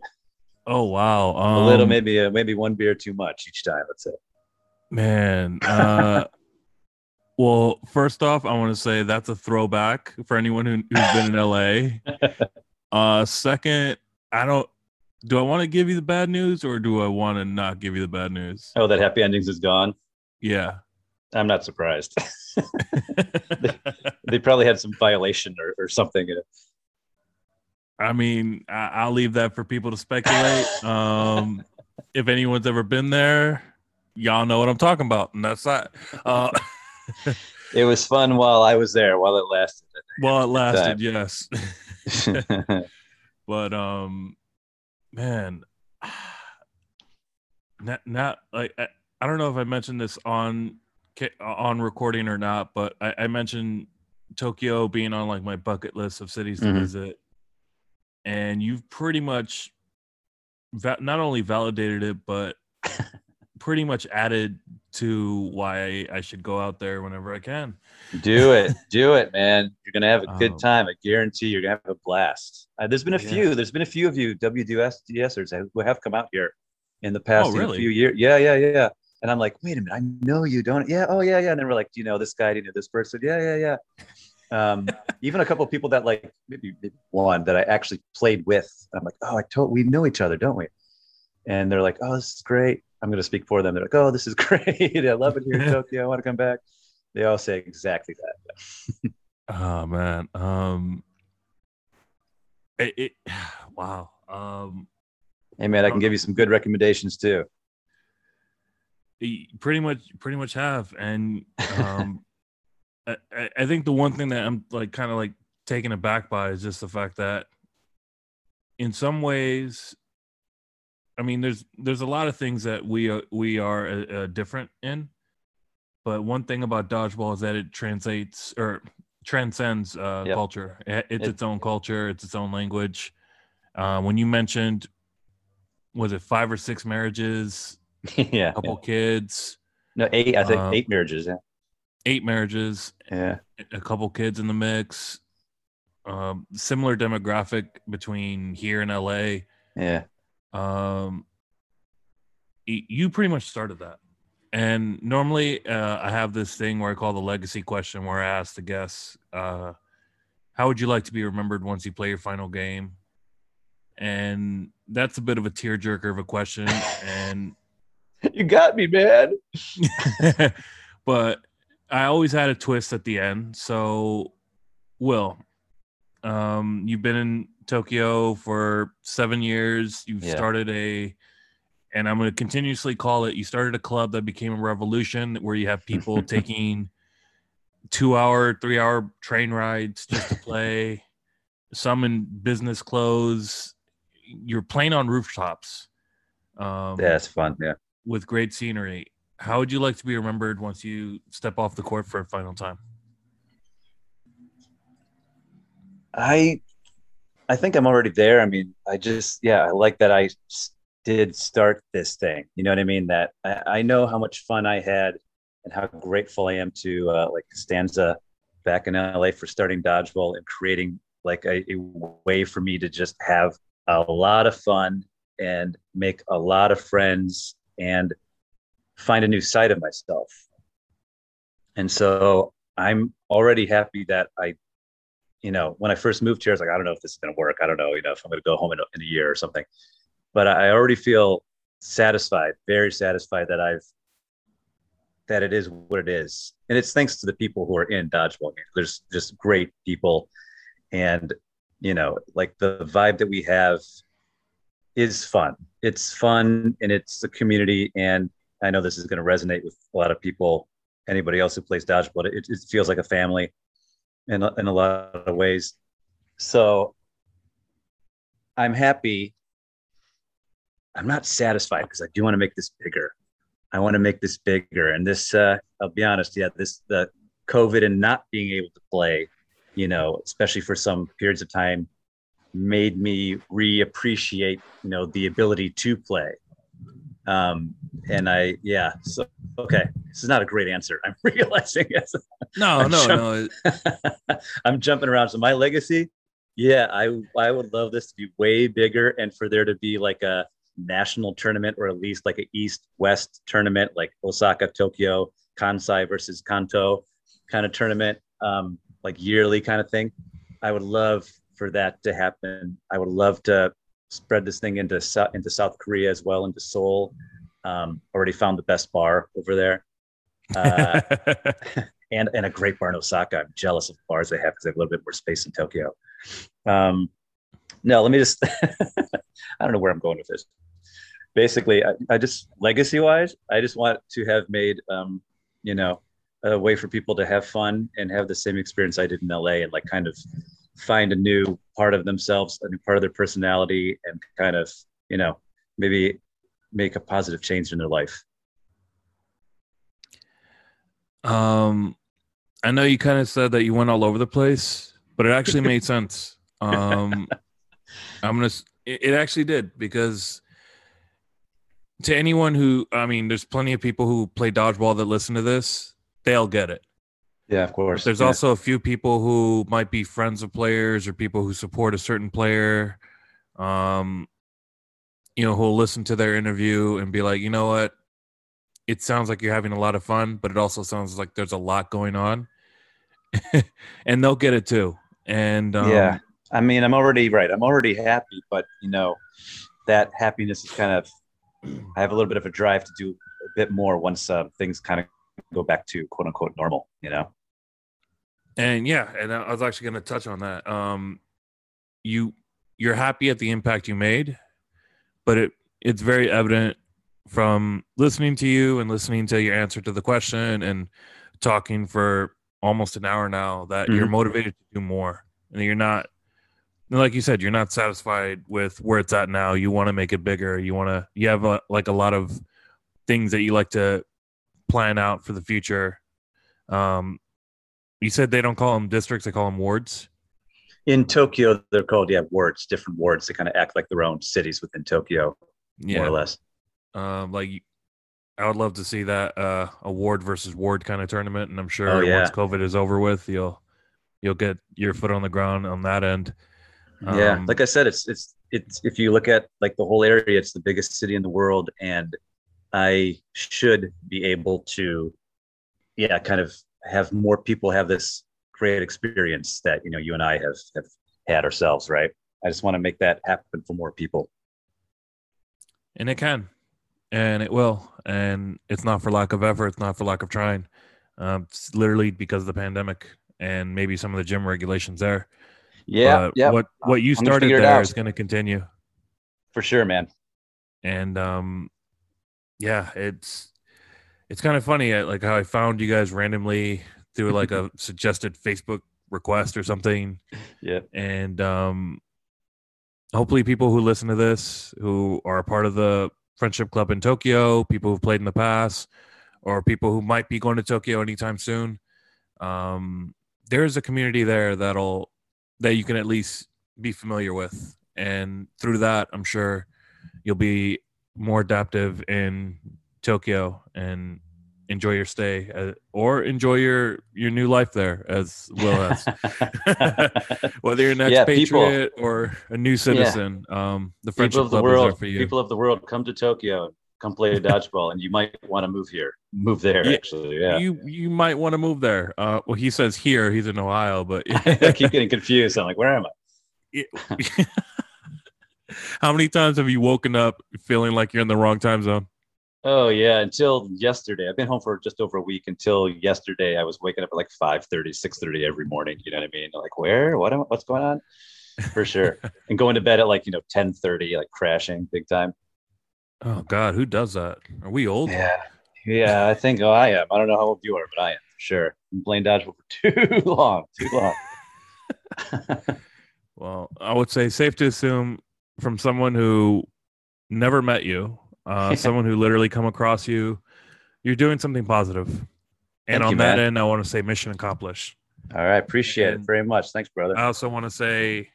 Oh wow, um, a little, maybe, uh, maybe one beer too much each time. Let's say. Man, uh, well, first off, I want to say that's a throwback for anyone who, who's been in LA. Uh, second, I don't. Do I want to give you the bad news or do I want to not give you the bad news? Oh, that happy endings is gone. Yeah. I'm not surprised. they, they, probably had some violation or, or something. I mean, I, will leave that for people to speculate. Um, if anyone's ever been there, y'all know what I'm talking about, and that's that. Uh, it was fun while I was there, while it lasted. While it lasted, yes. but um, man, not not like I, I don't know if I mentioned this on on recording or not, but I, I mentioned Tokyo being on like my bucket list of cities to mm-hmm. visit, and you've pretty much va- not only validated it, but pretty much added to why I should go out there whenever I can. Do it, do it, man. You're gonna have a good um, time. I guarantee you're gonna have a blast. Uh, there's been a yeah. few. There's been a few of you WDSers who have come out here in the past oh, really? few years. Yeah, yeah, yeah. And I'm like, wait a minute, I know you don't. Yeah, oh yeah, yeah. And then we're like, do you know this guy? Do you know this person? Yeah, yeah, yeah. Um, even a couple of people that like maybe, maybe one that I actually played with. I'm like, oh, I told we know each other, don't we? And they're like, oh, this is great. I'm going to speak for them. They're like, oh, this is great. I love it here in Tokyo. I want to come back. They all say exactly that. oh man. Um, it, it wow. Um, hey man, I can give you some good recommendations too. Pretty much, pretty much have, and um, I, I think the one thing that I'm like kind of like taken aback by is just the fact that in some ways I mean, there's there's a lot of things that we are, we are uh, uh, different in, but one thing about dodgeball is that it translates or transcends uh, yep. culture. It's it, its own culture. It's its own language. Uh, when you mentioned, was it five or six marriages? yeah, a couple yeah. kids. No, eight. I think um, eight marriages. Yeah, eight marriages. Yeah, a couple kids in the mix. Um, similar demographic between here and LA. Yeah um, you pretty much started that. And normally, uh, I have this thing where I call the legacy question, where I ask the guests, uh, "How would you like to be remembered once you play your final game?" And that's a bit of a tearjerker of a question. And you got me, man. but I always had a twist at the end. So, Will, um, you've been in Tokyo for seven years. You've yeah. started a, and I'm going to continuously call it. You started a club that became a revolution, where you have people taking two hour, three hour train rides just to play. some in business clothes. You're playing on rooftops. Um, yeah, it's fun. Yeah, with great scenery. How would you like to be remembered once you step off the court for a final time? I I think I'm already there. I mean, I just, yeah, I like that I did start this thing. You know what I mean? That I, I know how much fun I had and how grateful I am to uh, like Stanza back in LA for starting Dodgeball and creating like a, a way for me to just have a lot of fun and make a lot of friends and find a new side of myself. And so I'm already happy that I, you know, when I first moved here, I was like, I don't know if this is going to work. I don't know, you know, if I'm going to go home in a, in a year or something. But I already feel satisfied, very satisfied that I've that it is what it is, and it's thanks to the people who are in dodgeball. There's just great people, and you know, like the vibe that we have is fun. It's fun, and it's a community. And I know this is going to resonate with a lot of people. Anybody else who plays dodgeball, it, it feels like a family, in in a lot of ways. So I'm happy. I'm not satisfied because I do want to make this bigger. I want to make this bigger. And this, uh, I'll be honest, yeah, this the COVID and not being able to play, you know, especially for some periods of time, made me reappreciate, you know, the ability to play. Um, and I, yeah, so okay, this is not a great answer. I'm realizing it. No, I'm no, jump- no. I'm jumping around. So my legacy, yeah, I I would love this to be way bigger and for there to be like a national tournament or at least like a east west tournament like osaka tokyo kansai versus kanto kind of tournament um, like yearly kind of thing i would love for that to happen. I would love to spread this thing into into south korea as well into seoul. Um, already found the best bar over there. Uh, and and a great bar in osaka. I'm jealous of the bars they have because they have a little bit more space in tokyo. Um, no let me just i don't know where i'm going with this. Basically I, I just legacy wise i just want to have made um, you know a way for people to have fun and have the same experience i did in la and like kind of find a new part of themselves a new part of their personality and kind of you know maybe make a positive change in their life. Um i know you kind of said that you went all over the place but it actually made sense. Um i'm gonna it, it actually did because to anyone who i mean there's plenty of people who play dodgeball that listen to this they'll get it yeah of course. But there's Yeah. also a few people who might be friends of players or people who support a certain player um you know who'll listen to their interview and be like you know what? It sounds like you're having a lot of fun but it also sounds like there's a lot going on. And they'll get it too. And um, yeah. I mean i'm already right i'm already happy but you know that happiness is kind of i have a little bit of a drive to do a bit more once uh, things kind of go back to quote unquote normal you know? And yeah, and I was actually going to touch on that. Um, you you're happy at the impact you made, but it it's very evident from listening to you and listening to your answer to the question and talking for almost an hour now that you're motivated to do more and you're not like you said you're not satisfied with where it's at now. You want to make it bigger. You want to you have a, like a lot of things that you like to plan out for the future um you said they don't call them districts; they call them wards. in tokyo they're called yeah wards different wards they kind of act like their own cities within tokyo more or less um, like I would love to see that uh, a ward versus ward kind of tournament, and I'm sure Oh, yeah. once COVID is over with, you'll you'll get your foot on the ground on that end. yeah Um, like i said it's it's it's if you look at like the whole area it's the biggest city in the world and i should be able to yeah kind of have more people have this great experience that you know you and i have have had ourselves right i just want to make that happen for more people and it can, and it will, and it's not for lack of effort. It's not for lack of trying. Um, it's literally because of the pandemic and maybe some of the gym regulations there. yeah But What what you started figure it there out. is going to continue. for sure man and um yeah it's it's kind of funny uh, like how i found you guys randomly through like a suggested facebook request or something. Yeah. And um hopefully people who listen to this who are a part of the friendship club in tokyo people who've played in the past or people who might be going to tokyo anytime soon um there's a community there that'll that you can at least be familiar with. And through that i'm sure you'll be more adaptive in tokyo and enjoy your stay uh, or enjoy your your new life there as well as whether you're an Yeah, people- or a new citizen um the people friendship of the club is world for you people of the world come to tokyo come play dodgeball, and you might want to move here, move there. Yeah, actually, yeah. You you might want to move there. Uh, well, he says here. He's in Ohio, but I keep getting confused. I'm like, where am I? How many times have you woken up feeling like you're in the wrong time zone? Oh yeah, until yesterday. I've been home for just over a week. Until yesterday, I was waking up at like 5 30, 6 30 every morning. You know what I mean? Like, where? What? Am, what's going on? For sure. and going to bed at like you know 10:30, like crashing big time. Oh God, who does that? Are we old? Yeah, yeah. I think oh, I am. I don't know how old you are, but I am for sure. I'm playing dodgeball for too long, too long. well, I would say safe to assume from someone who never met you, uh, someone who literally come across you, you're doing something positive. And Thank on you, that end, I want to say mission accomplished. All right, appreciate it very much. Thanks, brother. I also want to say,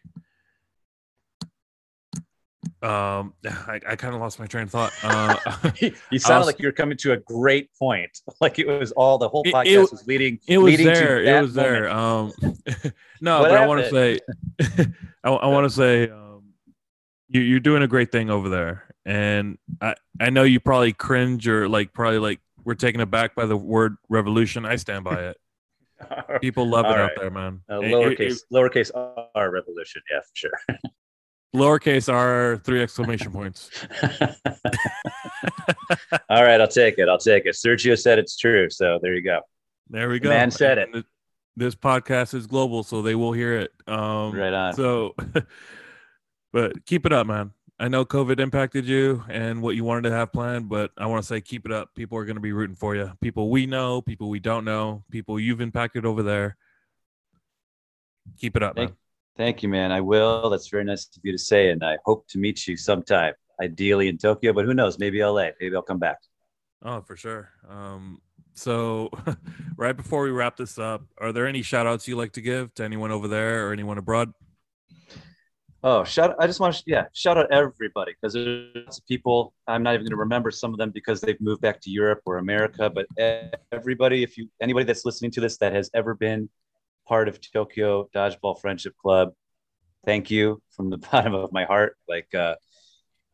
um, I, I kind of lost my train of thought. Uh, you sounded was- like you were coming to a great point. Like it was all the whole podcast it- was leading. it was leading to there. It was there. Um, no, What but I want to say, I, I want to say, um, you, you're doing a great thing over there, and I, I know you probably cringe or like probably like we're taken aback by the word revolution. I stand by it. People love it All out there, man. Uh, It- it- lowercase, it- lowercase r revolution. Yeah, for sure. lowercase r, three exclamation points. all right, I'll take it. I'll take it. Sergio said it's true, so there you go. There we The go. man said it. This podcast is global, so they will hear it. Um, Right on. So, but keep it up, man. I know COVID impacted you and what you wanted to have planned, but I want to say keep it up. People are going to be rooting for you. People we know, people we don't know, people you've impacted over there. Keep it up, Thank, man. thank you, man. I will. That's very nice of you to say, and I hope to meet you sometime. Ideally in Tokyo, but who knows? Maybe LA. Maybe I'll come back. Oh, for sure. Um, so, right before we wrap this up, are there any shout outs you like to give to anyone over there or anyone abroad? Oh, shout! I just want to yeah, shout out everybody because there's lots of people. I'm not even going to remember some of them because they've moved back to Europe or America. But everybody, if you anybody that's listening to this that has ever been part of Tokyo Dodgeball Friendship Club, thank you from the bottom of my heart. Like uh,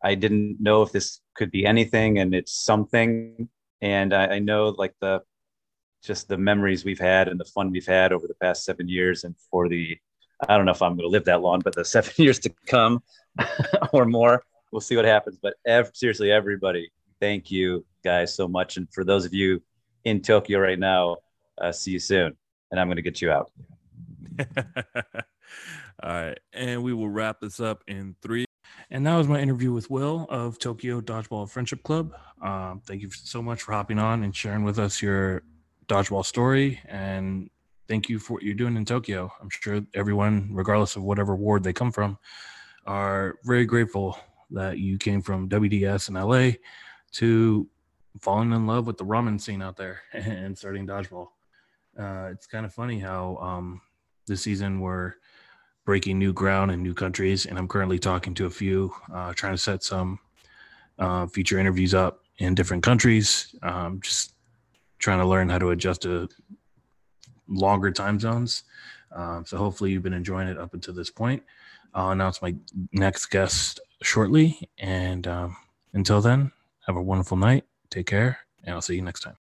I didn't know if this could be anything, and it's something. And I, I know like the just the memories we've had and the fun we've had over the past seven years, and for the I don't know if I'm going to live that long, but the seven years to come or more, we'll see what happens. But ev- seriously, everybody, thank you guys so much. And for those of you in Tokyo right now, uh, see you soon. And I'm going to get you out. All right. And we will wrap this up in three. And that was my interview with Will of Tokyo Dodgeball Friendship Club. Um, thank you so much for hopping on and sharing with us your dodgeball story. And thank you for what you're doing in Tokyo. I'm sure everyone, regardless of whatever ward they come from, are very grateful that you came from WDS in LA to falling in love with the ramen scene out there and starting dodgeball. Uh, it's kind of funny how um, this season we're breaking new ground in new countries, and I'm currently talking to a few, uh, trying to set some uh, future interviews up in different countries. Um, just trying to learn how to adjust to longer time zones. Um, so hopefully you've been enjoying it up until this point. I'll announce my next guest shortly, and um, until then, have a wonderful night. Take care, and I'll see you next time.